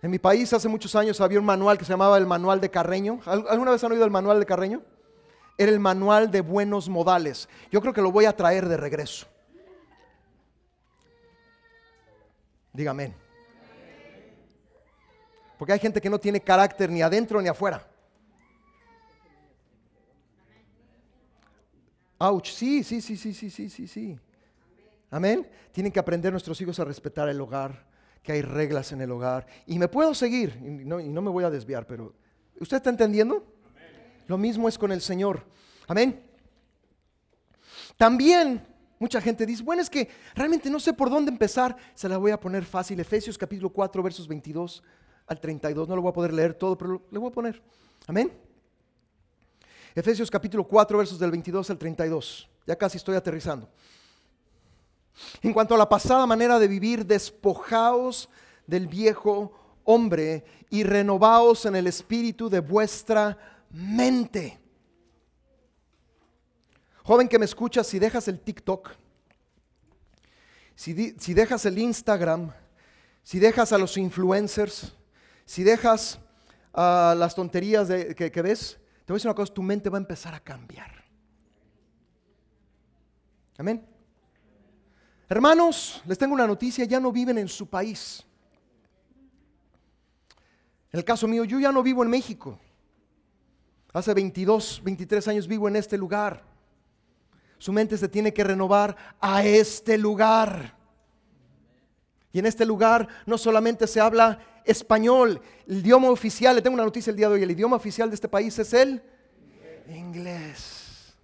En mi país hace muchos años había un manual que se llamaba el manual de Carreño. ¿Alguna vez han oído el manual de Carreño? Era el manual de buenos modales. Yo creo que lo voy a traer de regreso. Dígame. Porque hay gente que no tiene carácter ni adentro ni afuera. Ouch, sí, sí, sí, sí, sí, sí, sí, sí. Amén. Tienen que aprender nuestros hijos a respetar el hogar, que hay reglas en el hogar. Y me puedo seguir, y no, y no me voy a desviar, pero ¿usted está entendiendo? Lo mismo es con el Señor. Amén. También mucha gente dice, bueno, es que realmente no sé por dónde empezar. Se la voy a poner fácil. Efesios capítulo 4, versos 22 al 32. No lo voy a poder leer todo, pero le voy a poner. Amén. Efesios capítulo 4, versos del 22 al 32. Ya casi estoy aterrizando. En cuanto a la pasada manera de vivir, despojaos del viejo hombre y renovaos en el espíritu de vuestra mente. Joven que me escuchas, si dejas el TikTok, si, si dejas el Instagram, si dejas a los influencers, si dejas a las tonterías de, que, que ves, te voy a decir una cosa, tu mente va a empezar a cambiar. Amén. Hermanos, les tengo una noticia, ya no viven en su país. En el caso mío, yo ya no vivo en México. Hace 22, 23 años vivo en este lugar. Su mente se tiene que renovar a este lugar. Y en este lugar no solamente se habla español, el idioma oficial, le tengo una noticia el día de hoy, el idioma oficial de este país es el inglés.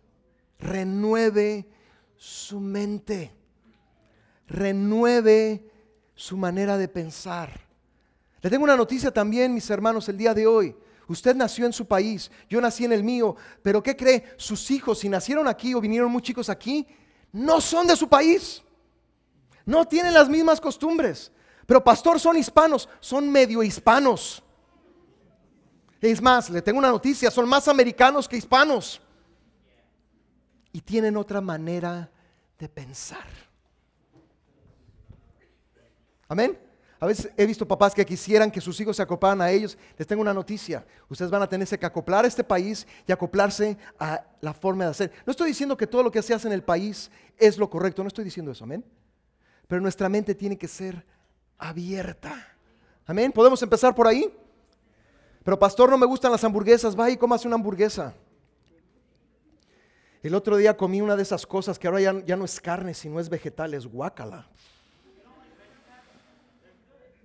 Renueve su mente renueve su manera de pensar. Le tengo una noticia también, mis hermanos, el día de hoy. Usted nació en su país, yo nací en el mío, pero ¿qué cree? Sus hijos, si nacieron aquí o vinieron muy chicos aquí, no son de su país. No tienen las mismas costumbres. Pero pastor, son hispanos, son medio hispanos. Es más, le tengo una noticia, son más americanos que hispanos. Y tienen otra manera de pensar. Amén. A veces he visto papás que quisieran que sus hijos se acoplaran a ellos. Les tengo una noticia. Ustedes van a tenerse que acoplar a este país y acoplarse a la forma de hacer. No estoy diciendo que todo lo que se hace en el país es lo correcto. No estoy diciendo eso. Amén. Pero nuestra mente tiene que ser abierta. Amén. ¿Podemos empezar por ahí? Pero pastor, no me gustan las hamburguesas. Va y cómase una hamburguesa. El otro día comí una de esas cosas que ahora ya, ya no es carne, sino es vegetal, es guacala.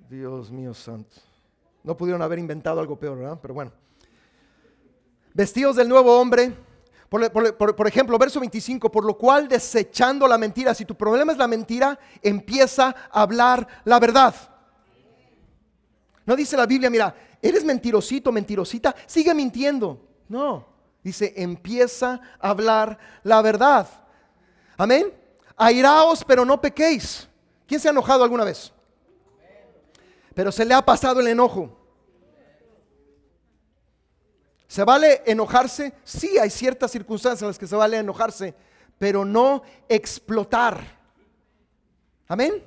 Dios mío santo. No pudieron haber inventado algo peor, ¿verdad? Pero bueno. Vestidos del nuevo hombre. Por, ejemplo, verso 25, por lo cual desechando la mentira, si tu problema es la mentira, empieza a hablar la verdad. No dice la Biblia, mira, eres mentirosito, mentirosita, sigue mintiendo. No, dice, empieza a hablar la verdad. Amén. Airaos, pero no pequéis. ¿Quién se ha enojado alguna vez? pero se le ha pasado el enojo. ¿Se vale enojarse? Sí, hay ciertas circunstancias en las que se vale enojarse, pero no explotar. Amén.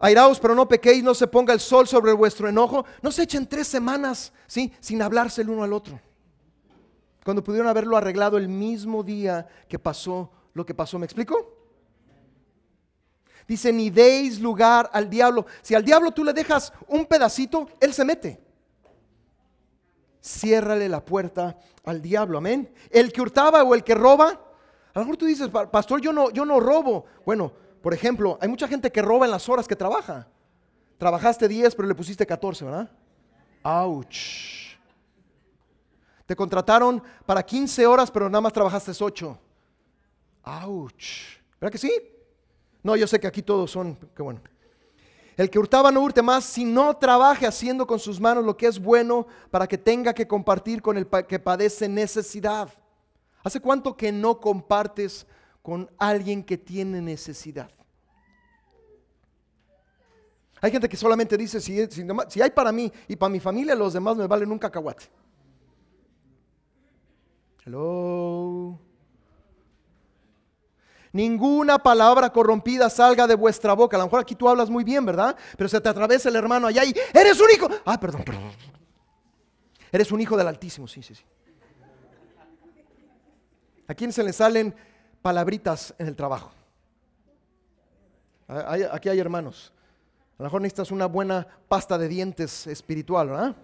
Airaos, pero no pequéis, no se ponga el sol sobre vuestro enojo. No se echen tres semanas ¿sí? sin hablarse el uno al otro. Cuando pudieron haberlo arreglado el mismo día que pasó lo que pasó. ¿Me explico? Dice, ni deis lugar al diablo. Si al diablo tú le dejas un pedacito, él se mete. Ciérrale la puerta al diablo, amén. El que hurtaba o el que roba, a lo mejor tú dices, pastor, yo no, yo no robo. Bueno, por ejemplo, hay mucha gente que roba en las horas que trabaja. Trabajaste 10, pero le pusiste 14, ¿verdad? Ouch. Te contrataron para 15 horas, pero nada más trabajaste 8. Ouch. ¿Verdad que sí? No, yo sé que aquí todos son, qué bueno. El que hurtaba no hurte más, si no trabaje haciendo con sus manos lo que es bueno para que tenga que compartir con el que padece necesidad. ¿Hace cuánto que no compartes con alguien que tiene necesidad? Hay gente que solamente dice, si, si hay para mí y para mi familia, los demás me valen un cacahuate. Hello. Ninguna palabra corrompida salga de vuestra boca. A lo mejor aquí tú hablas muy bien, ¿verdad? Pero se te atraviesa el hermano allá y eres un hijo. Ah, perdón, perdón. Eres un hijo del Altísimo, sí, sí, sí. ¿A quién se le salen palabritas en el trabajo? Aquí hay hermanos. A lo mejor necesitas una buena pasta de dientes espiritual, ¿verdad?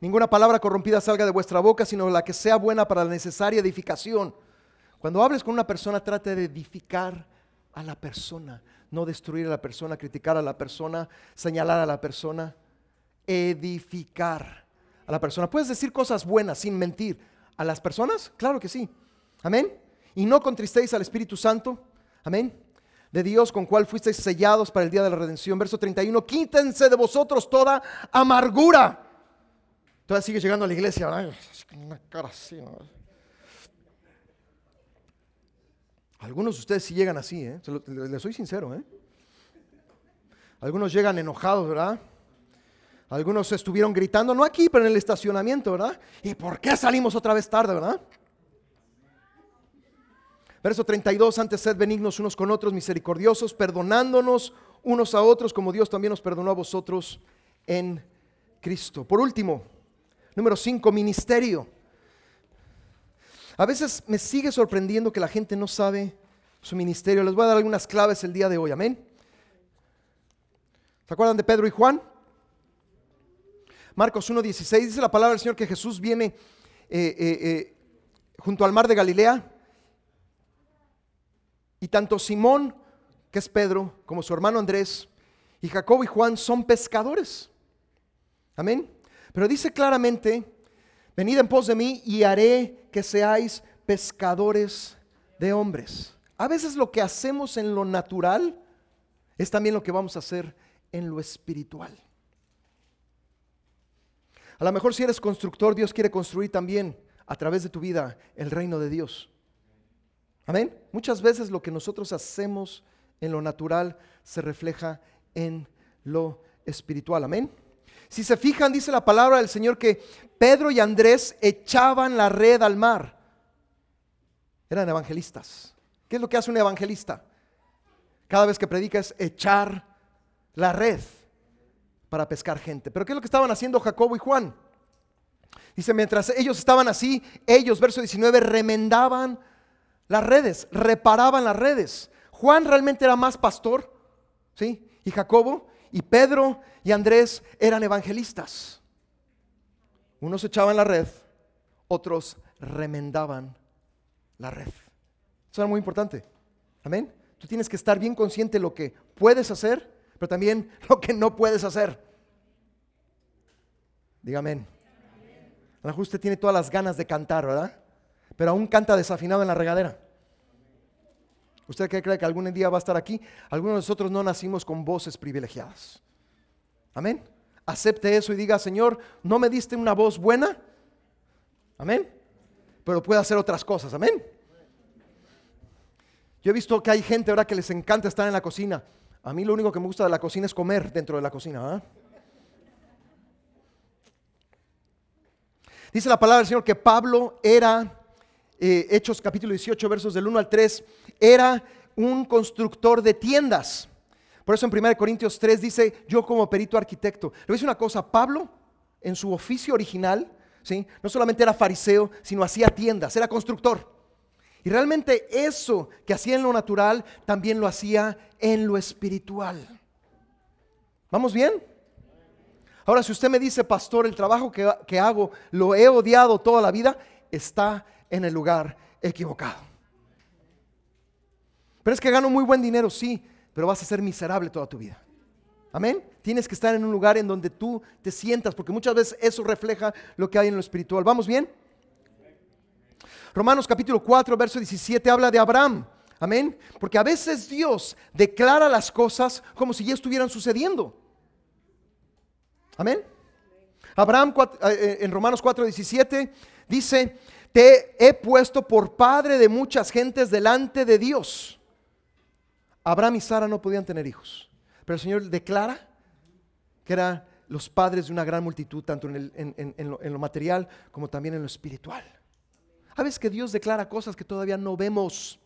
Ninguna palabra corrompida salga de vuestra boca, sino la que sea buena para la necesaria edificación cuando hables con una persona, trate de edificar a la persona, no destruir a la persona, criticar a la persona, señalar a la persona, edificar a la persona. Puedes decir cosas buenas sin mentir a las personas, claro que sí. Amén. Y no contristéis al Espíritu Santo. Amén. De Dios con cual fuisteis sellados para el día de la redención. Verso 31. Quítense de vosotros toda amargura. Todavía sigue llegando a la iglesia. Una cara así. Algunos de ustedes sí llegan así, ¿eh? les soy sincero. ¿eh? Algunos llegan enojados, ¿verdad? Algunos estuvieron gritando, no aquí, pero en el estacionamiento, ¿verdad? ¿Y por qué salimos otra vez tarde, verdad? Verso 32, antes sed benignos unos con otros, misericordiosos, perdonándonos unos a otros, como Dios también nos perdonó a vosotros en Cristo. Por último, número 5, ministerio. A veces me sigue sorprendiendo que la gente no sabe su ministerio. Les voy a dar algunas claves el día de hoy, amén. ¿Se acuerdan de Pedro y Juan? Marcos 1.16 dice la palabra del Señor que Jesús viene eh, eh, eh, junto al mar de Galilea y tanto Simón, que es Pedro, como su hermano Andrés, y Jacobo y Juan son pescadores. Amén. Pero dice claramente, venid en pos de mí y haré que seáis pescadores de hombres. A veces lo que hacemos en lo natural es también lo que vamos a hacer en lo espiritual. A lo mejor si eres constructor, Dios quiere construir también a través de tu vida el reino de Dios. Amén. Muchas veces lo que nosotros hacemos en lo natural se refleja en lo espiritual. Amén. Si se fijan, dice la palabra del Señor que Pedro y Andrés echaban la red al mar. Eran evangelistas. ¿Qué es lo que hace un evangelista? Cada vez que predica es echar la red para pescar gente. Pero ¿qué es lo que estaban haciendo Jacobo y Juan? Dice, mientras ellos estaban así, ellos, verso 19, remendaban las redes, reparaban las redes. Juan realmente era más pastor, ¿sí? Y Jacobo, y Pedro y Andrés eran evangelistas. Unos echaban la red, otros remendaban la red. Eso era muy importante. Amén. Tú tienes que estar bien consciente de lo que puedes hacer pero también lo que no puedes hacer. A lo mejor usted tiene todas las ganas de cantar, ¿verdad? Pero aún canta desafinado en la regadera. ¿Usted cree que algún día va a estar aquí? Algunos de nosotros no nacimos con voces privilegiadas. Amén. Acepte eso y diga, Señor, ¿no me diste una voz buena? Amén. Pero puede hacer otras cosas. Amén. Yo he visto que hay gente ahora que les encanta estar en la cocina. A mí lo único que me gusta de la cocina es comer dentro de la cocina. ¿ah? Dice la palabra del Señor que Pablo era, eh, Hechos capítulo 18, versos del 1 al 3, era un constructor de tiendas. Por eso en 1 Corintios 3 dice, yo como perito arquitecto. Le decir una cosa, Pablo en su oficio original, ¿sí? no solamente era fariseo, sino hacía tiendas, era constructor. Y realmente eso que hacía en lo natural, también lo hacía en lo espiritual. ¿Vamos bien? Ahora, si usted me dice, pastor, el trabajo que, hago lo he odiado toda la vida, está en el lugar equivocado. Pero es que gano muy buen dinero, sí, pero vas a ser miserable toda tu vida. Amén. Tienes que estar en un lugar en donde tú te sientas, porque muchas veces eso refleja lo que hay en lo espiritual. ¿Vamos bien? Romanos capítulo 4, verso 17 habla de Abraham. Amén. Porque a veces Dios declara las cosas como si ya estuvieran sucediendo. Amén. Abraham eh, eh, en Romanos 4, 17 dice, te he puesto por padre de muchas gentes delante de Dios. Abraham y Sara no podían tener hijos, pero el Señor declara que eran los padres de una gran multitud, tanto en, lo, material como también en lo espiritual. Veces que Dios declara cosas que todavía no vemos,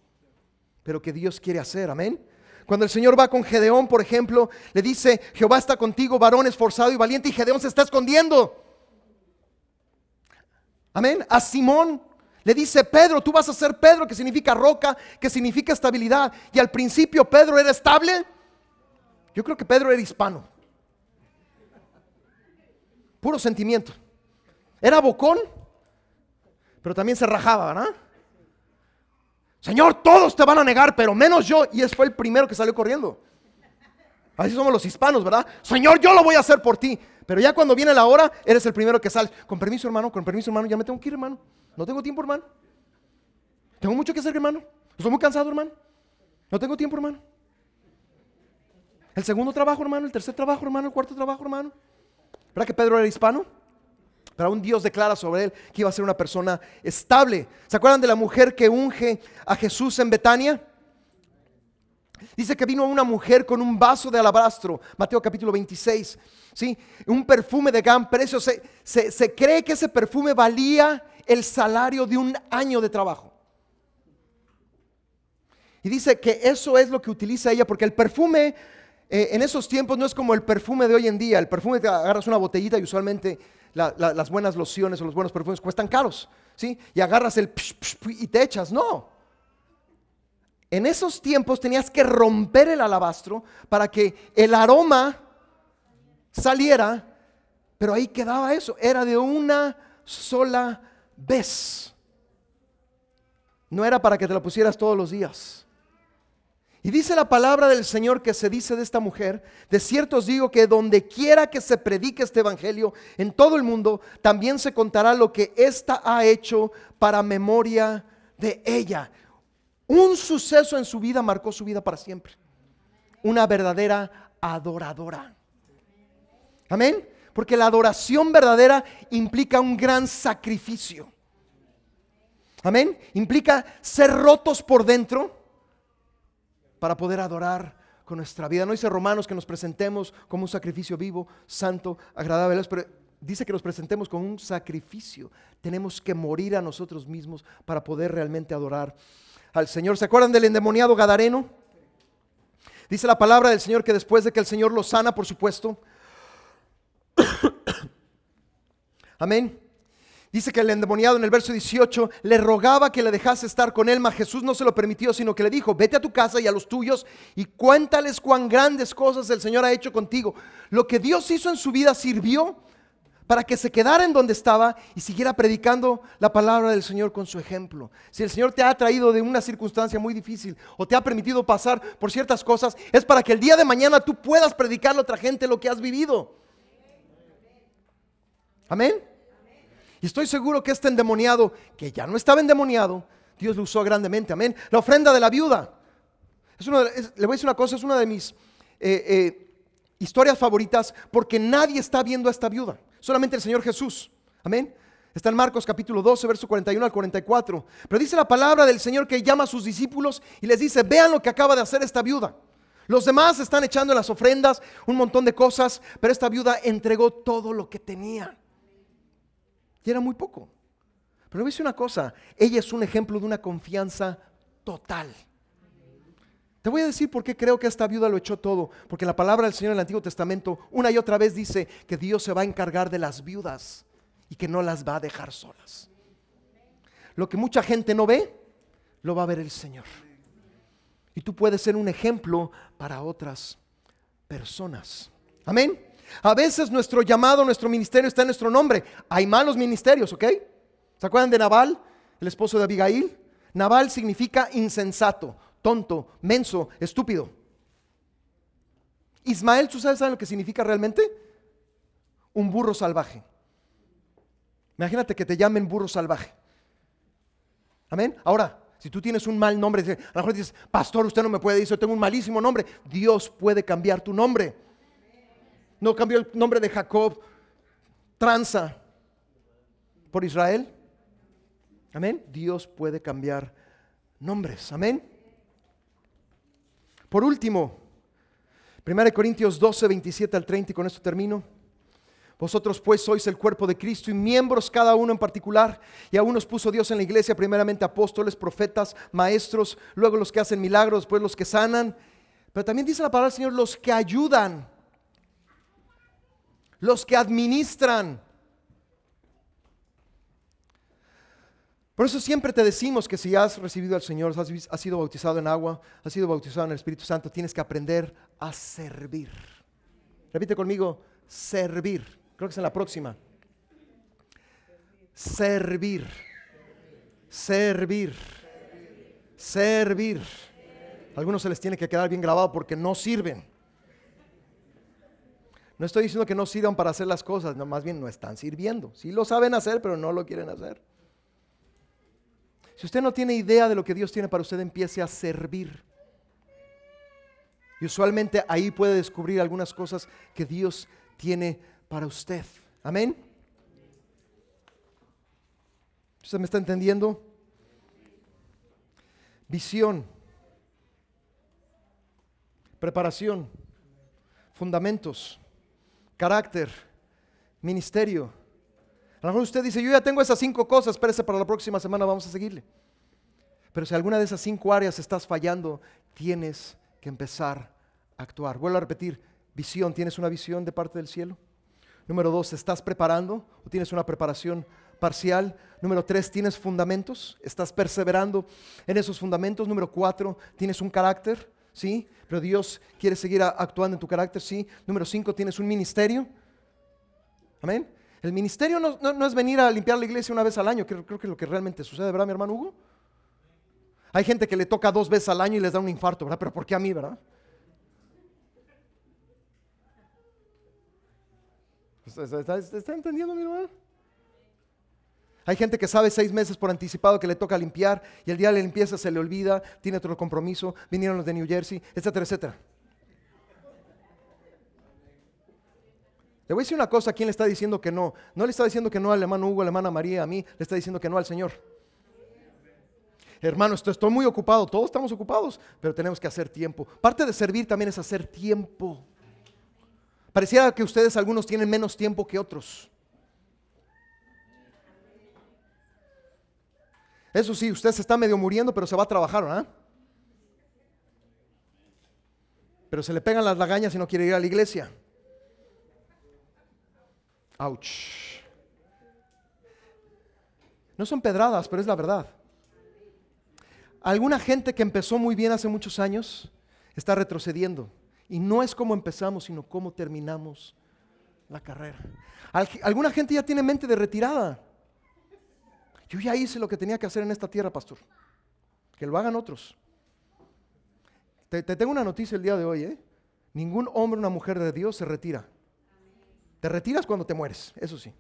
pero que Dios quiere hacer, amén. Cuando el Señor va con Gedeón, por ejemplo, le dice, Jehová está contigo, varón esforzado y valiente, y Gedeón se está escondiendo. Amén. A Simón le dice, Pedro, tú vas a ser Pedro, que significa roca, que significa estabilidad. Y al principio Pedro era estable. Yo creo que Pedro era hispano. Puro sentimiento. Era bocón, pero también se rajaba, ¿verdad? Señor, todos te van a negar, pero menos yo. Y ese fue el primero que salió corriendo. Así somos los hispanos, ¿verdad? Señor, yo lo voy a hacer por ti. Pero ya cuando viene la hora, eres el primero que sale. Con permiso, hermano, con permiso, hermano, ya me tengo que ir, hermano. No tengo tiempo, hermano. Tengo mucho que hacer, hermano. Estoy muy cansado, hermano. No tengo tiempo, hermano. El segundo trabajo, hermano. El tercer trabajo, hermano. El cuarto trabajo, hermano. ¿Verdad que Pedro era hispano? Pero aún Dios declara sobre él que iba a ser una persona estable. ¿Se acuerdan de la mujer que unge a Jesús en Betania? Dice que vino una mujer con un vaso de alabastro, Mateo capítulo 26, ¿sí? un perfume de gran precio. Se, se cree que ese perfume valía el salario de un año de trabajo. Y dice que eso es lo que utiliza ella, porque el perfume eh, en esos tiempos no es como el perfume de hoy en día. El perfume te agarras una botellita y usualmente las buenas lociones o los buenos perfumes cuestan caros. ¿sí? Y agarras el y te echas. No. En esos tiempos tenías que romper el alabastro para que el aroma saliera, pero ahí quedaba eso. Era de una sola vez. No era para que te lo pusieras todos los días. Y dice la palabra del Señor que se dice de esta mujer, de cierto os digo que donde quiera que se predique este evangelio en todo el mundo, también se contará lo que ésta ha hecho para memoria de ella. Un suceso en su vida marcó su vida para siempre. Una verdadera adoradora. Amén. Porque la adoración verdadera implica un gran sacrificio. Amén. Implica ser rotos por dentro para poder adorar con nuestra vida. No dice Romanos que nos presentemos como un sacrificio vivo, santo, agradable, pero dice que nos presentemos como un sacrificio. Tenemos que morir a nosotros mismos para poder realmente adorar al Señor. ¿Se acuerdan del endemoniado Gadareno? Dice la palabra del Señor que después de que el Señor lo sana, por supuesto, amén, Dice que el endemoniado en el verso 18 le rogaba que le dejase estar con él, mas Jesús no se lo permitió, sino que le dijo, vete a tu casa y a los tuyos y cuéntales cuán grandes cosas el Señor ha hecho contigo. Lo que Dios hizo en su vida sirvió para que se quedara en donde estaba y siguiera predicando la palabra del Señor con su ejemplo. Si el Señor te ha traído de una circunstancia muy difícil o te ha permitido pasar por ciertas cosas, es para que el día de mañana tú puedas predicarle a otra gente lo que has vivido. Amén. Y estoy seguro que este endemoniado, que ya no estaba endemoniado, Dios lo usó grandemente. Amén. La ofrenda de la viuda. Es le voy a decir una cosa, es una de mis eh, eh, historias favoritas porque nadie está viendo a esta viuda. Solamente el Señor Jesús. Amén. Está en Marcos capítulo 12, verso 41 al 44. Pero dice la palabra del Señor que llama a sus discípulos y les dice, vean lo que acaba de hacer esta viuda. Los demás están echando las ofrendas un montón de cosas, pero esta viuda entregó todo lo que tenía. Y era muy poco. Pero me una cosa, ella es un ejemplo de una confianza total. Te voy a decir por qué creo que esta viuda lo echó todo. Porque la palabra del Señor en el Antiguo Testamento una y otra vez dice que Dios se va a encargar de las viudas y que no las va a dejar solas. Lo que mucha gente no ve, lo va a ver el Señor. Y tú puedes ser un ejemplo para otras personas. Amén. A veces nuestro llamado, nuestro ministerio está en nuestro nombre. Hay malos ministerios, ¿ok? ¿Se acuerdan de Nabal, el esposo de Abigail? Nabal significa insensato, tonto, menso, estúpido. Ismael, ¿tú sabes lo que significa realmente? Un burro salvaje. Imagínate que te llamen burro salvaje. Amén. Ahora, si tú tienes un mal nombre, a lo mejor dices, pastor, usted no me puede decir, yo tengo un malísimo nombre. Dios puede cambiar tu nombre. No cambió el nombre de Jacob, tranza, por Israel. Amén. Dios puede cambiar nombres. Amén. Por último, 1 Corintios 12, 27 al 30, y con esto termino. Vosotros pues sois el cuerpo de Cristo y miembros cada uno en particular. Y aún nos puso Dios en la iglesia, primeramente apóstoles, profetas, maestros, luego los que hacen milagros, después los que sanan. Pero también dice la palabra del Señor, los que ayudan los que administran. Por eso siempre te decimos que si has recibido al Señor, has, sido bautizado en agua, has sido bautizado en el Espíritu Santo, tienes que aprender a servir. Repite conmigo, servir. Creo que es en la próxima. Servir. Servir. Servir. algunos se les tiene que quedar bien grabado porque no sirven. No estoy diciendo que no sirvan para hacer las cosas, no, más bien no están sirviendo. Sí lo saben hacer, pero no lo quieren hacer. Si usted no tiene idea de lo que Dios tiene para usted, empiece a servir. Y usualmente ahí puede descubrir algunas cosas que Dios tiene para usted. Amén. ¿Usted me está entendiendo? Visión, preparación, fundamentos, carácter, ministerio. A lo mejor usted dice, yo ya tengo esas cinco cosas, espérese para la próxima semana, vamos a seguirle. Pero si alguna de esas cinco áreas estás fallando, tienes que empezar a actuar. Vuelvo a repetir, visión, ¿tienes una visión de parte del cielo? Número dos, ¿estás preparando o tienes una preparación parcial? Número tres, ¿tienes fundamentos? ¿Estás perseverando en esos fundamentos? Número cuatro, ¿tienes un carácter? ¿Sí? Pero Dios quiere seguir actuando en tu carácter, ¿sí? Número cinco, ¿tienes un ministerio? Amén. El ministerio no, es venir a limpiar la iglesia una vez al año, creo, creo que es lo que realmente sucede, ¿verdad, mi hermano Hugo? Hay gente que le toca dos veces al año y les da un infarto, ¿verdad? Pero ¿por qué a mí, verdad? ¿Está, entendiendo, mi hermano? Hay gente que sabe seis meses por anticipado que le toca limpiar y el día de la limpieza se le olvida, tiene otro compromiso, vinieron los de New Jersey, etcétera, etcétera. Le voy a decir una cosa, ¿a quién le está diciendo que no? No le está diciendo que no al hermano Hugo, a la hermana María, a mí, le está diciendo que no al Señor. Hermano, estoy, estoy muy ocupado, todos estamos ocupados, pero tenemos que hacer tiempo. Parte de servir también es hacer tiempo. Pareciera que ustedes algunos tienen menos tiempo que otros. Eso sí, usted se está medio muriendo, pero se va a trabajar, ¿verdad? Pero se le pegan las lagañas y no quiere ir a la iglesia. Ouch. No son pedradas, pero es la verdad. Alguna gente que empezó muy bien hace muchos años está retrocediendo. Y no es como empezamos, sino cómo terminamos la carrera. Alguna gente ya tiene mente de retirada. Yo ya hice lo que tenía que hacer en esta tierra, pastor. Que lo hagan otros. Te, tengo una noticia el día de hoy. ¿eh? Ningún hombre o una mujer de Dios se retira. Te retiras cuando te mueres, eso sí.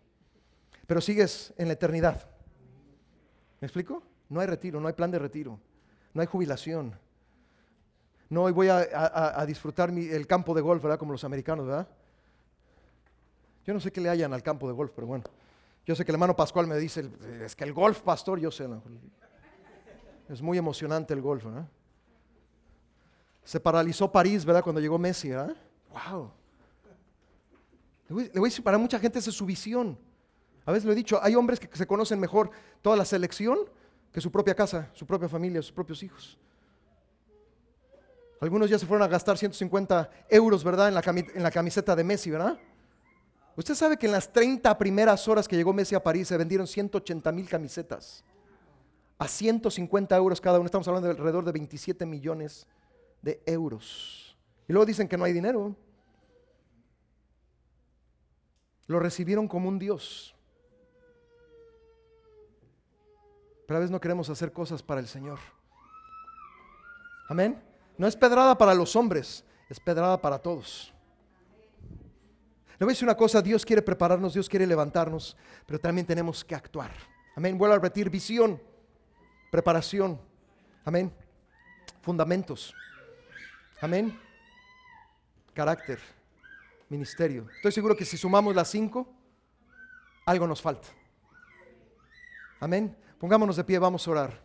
Pero sigues en la eternidad. ¿Me explico? No hay retiro, no hay plan de retiro. No hay jubilación. No, hoy voy a, disfrutar el campo de golf, ¿verdad? Como los americanos, ¿verdad? Yo no sé qué le hayan al campo de golf, pero bueno. Yo sé que el hermano Pascual me dice, es que el golf, pastor, yo sé. Es muy emocionante el golf, ¿verdad? Se paralizó París, ¿verdad? Cuando llegó Messi, ¿verdad? ¡Wow! Le voy, le a decir, para mucha gente esa es su visión. A veces lo he dicho, hay hombres que se conocen mejor toda la selección que su propia casa, su propia familia, sus propios hijos. Algunos ya se fueron a gastar 150 euros, ¿verdad? En la, camiseta de Messi, ¿verdad? Usted sabe que en las 30 primeras horas que llegó Messi a París se vendieron 180 mil camisetas a 150 euros cada uno. Estamos hablando de alrededor de 27 millones de euros. Y luego dicen que no hay dinero. Lo recibieron como un Dios. Pero a veces no queremos hacer cosas para el Señor. Amén. No es pedrada para los hombres, es pedrada para todos. Le voy a decir una cosa, Dios quiere prepararnos, Dios quiere levantarnos, pero también tenemos que actuar. Amén. Vuelvo a repetir, visión, preparación. Amén. Fundamentos. Amén. Carácter, ministerio. Estoy seguro que si sumamos las cinco, algo nos falta. Amén. Pongámonos de pie, vamos a orar.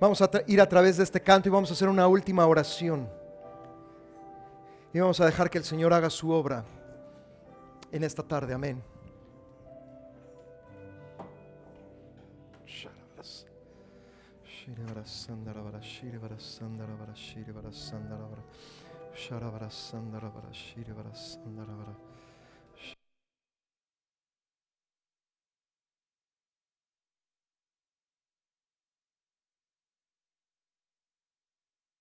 Vamos a ir a través de este canto y vamos a hacer una última oración. Y vamos a dejar que el Señor haga su obra en esta tarde. Amén.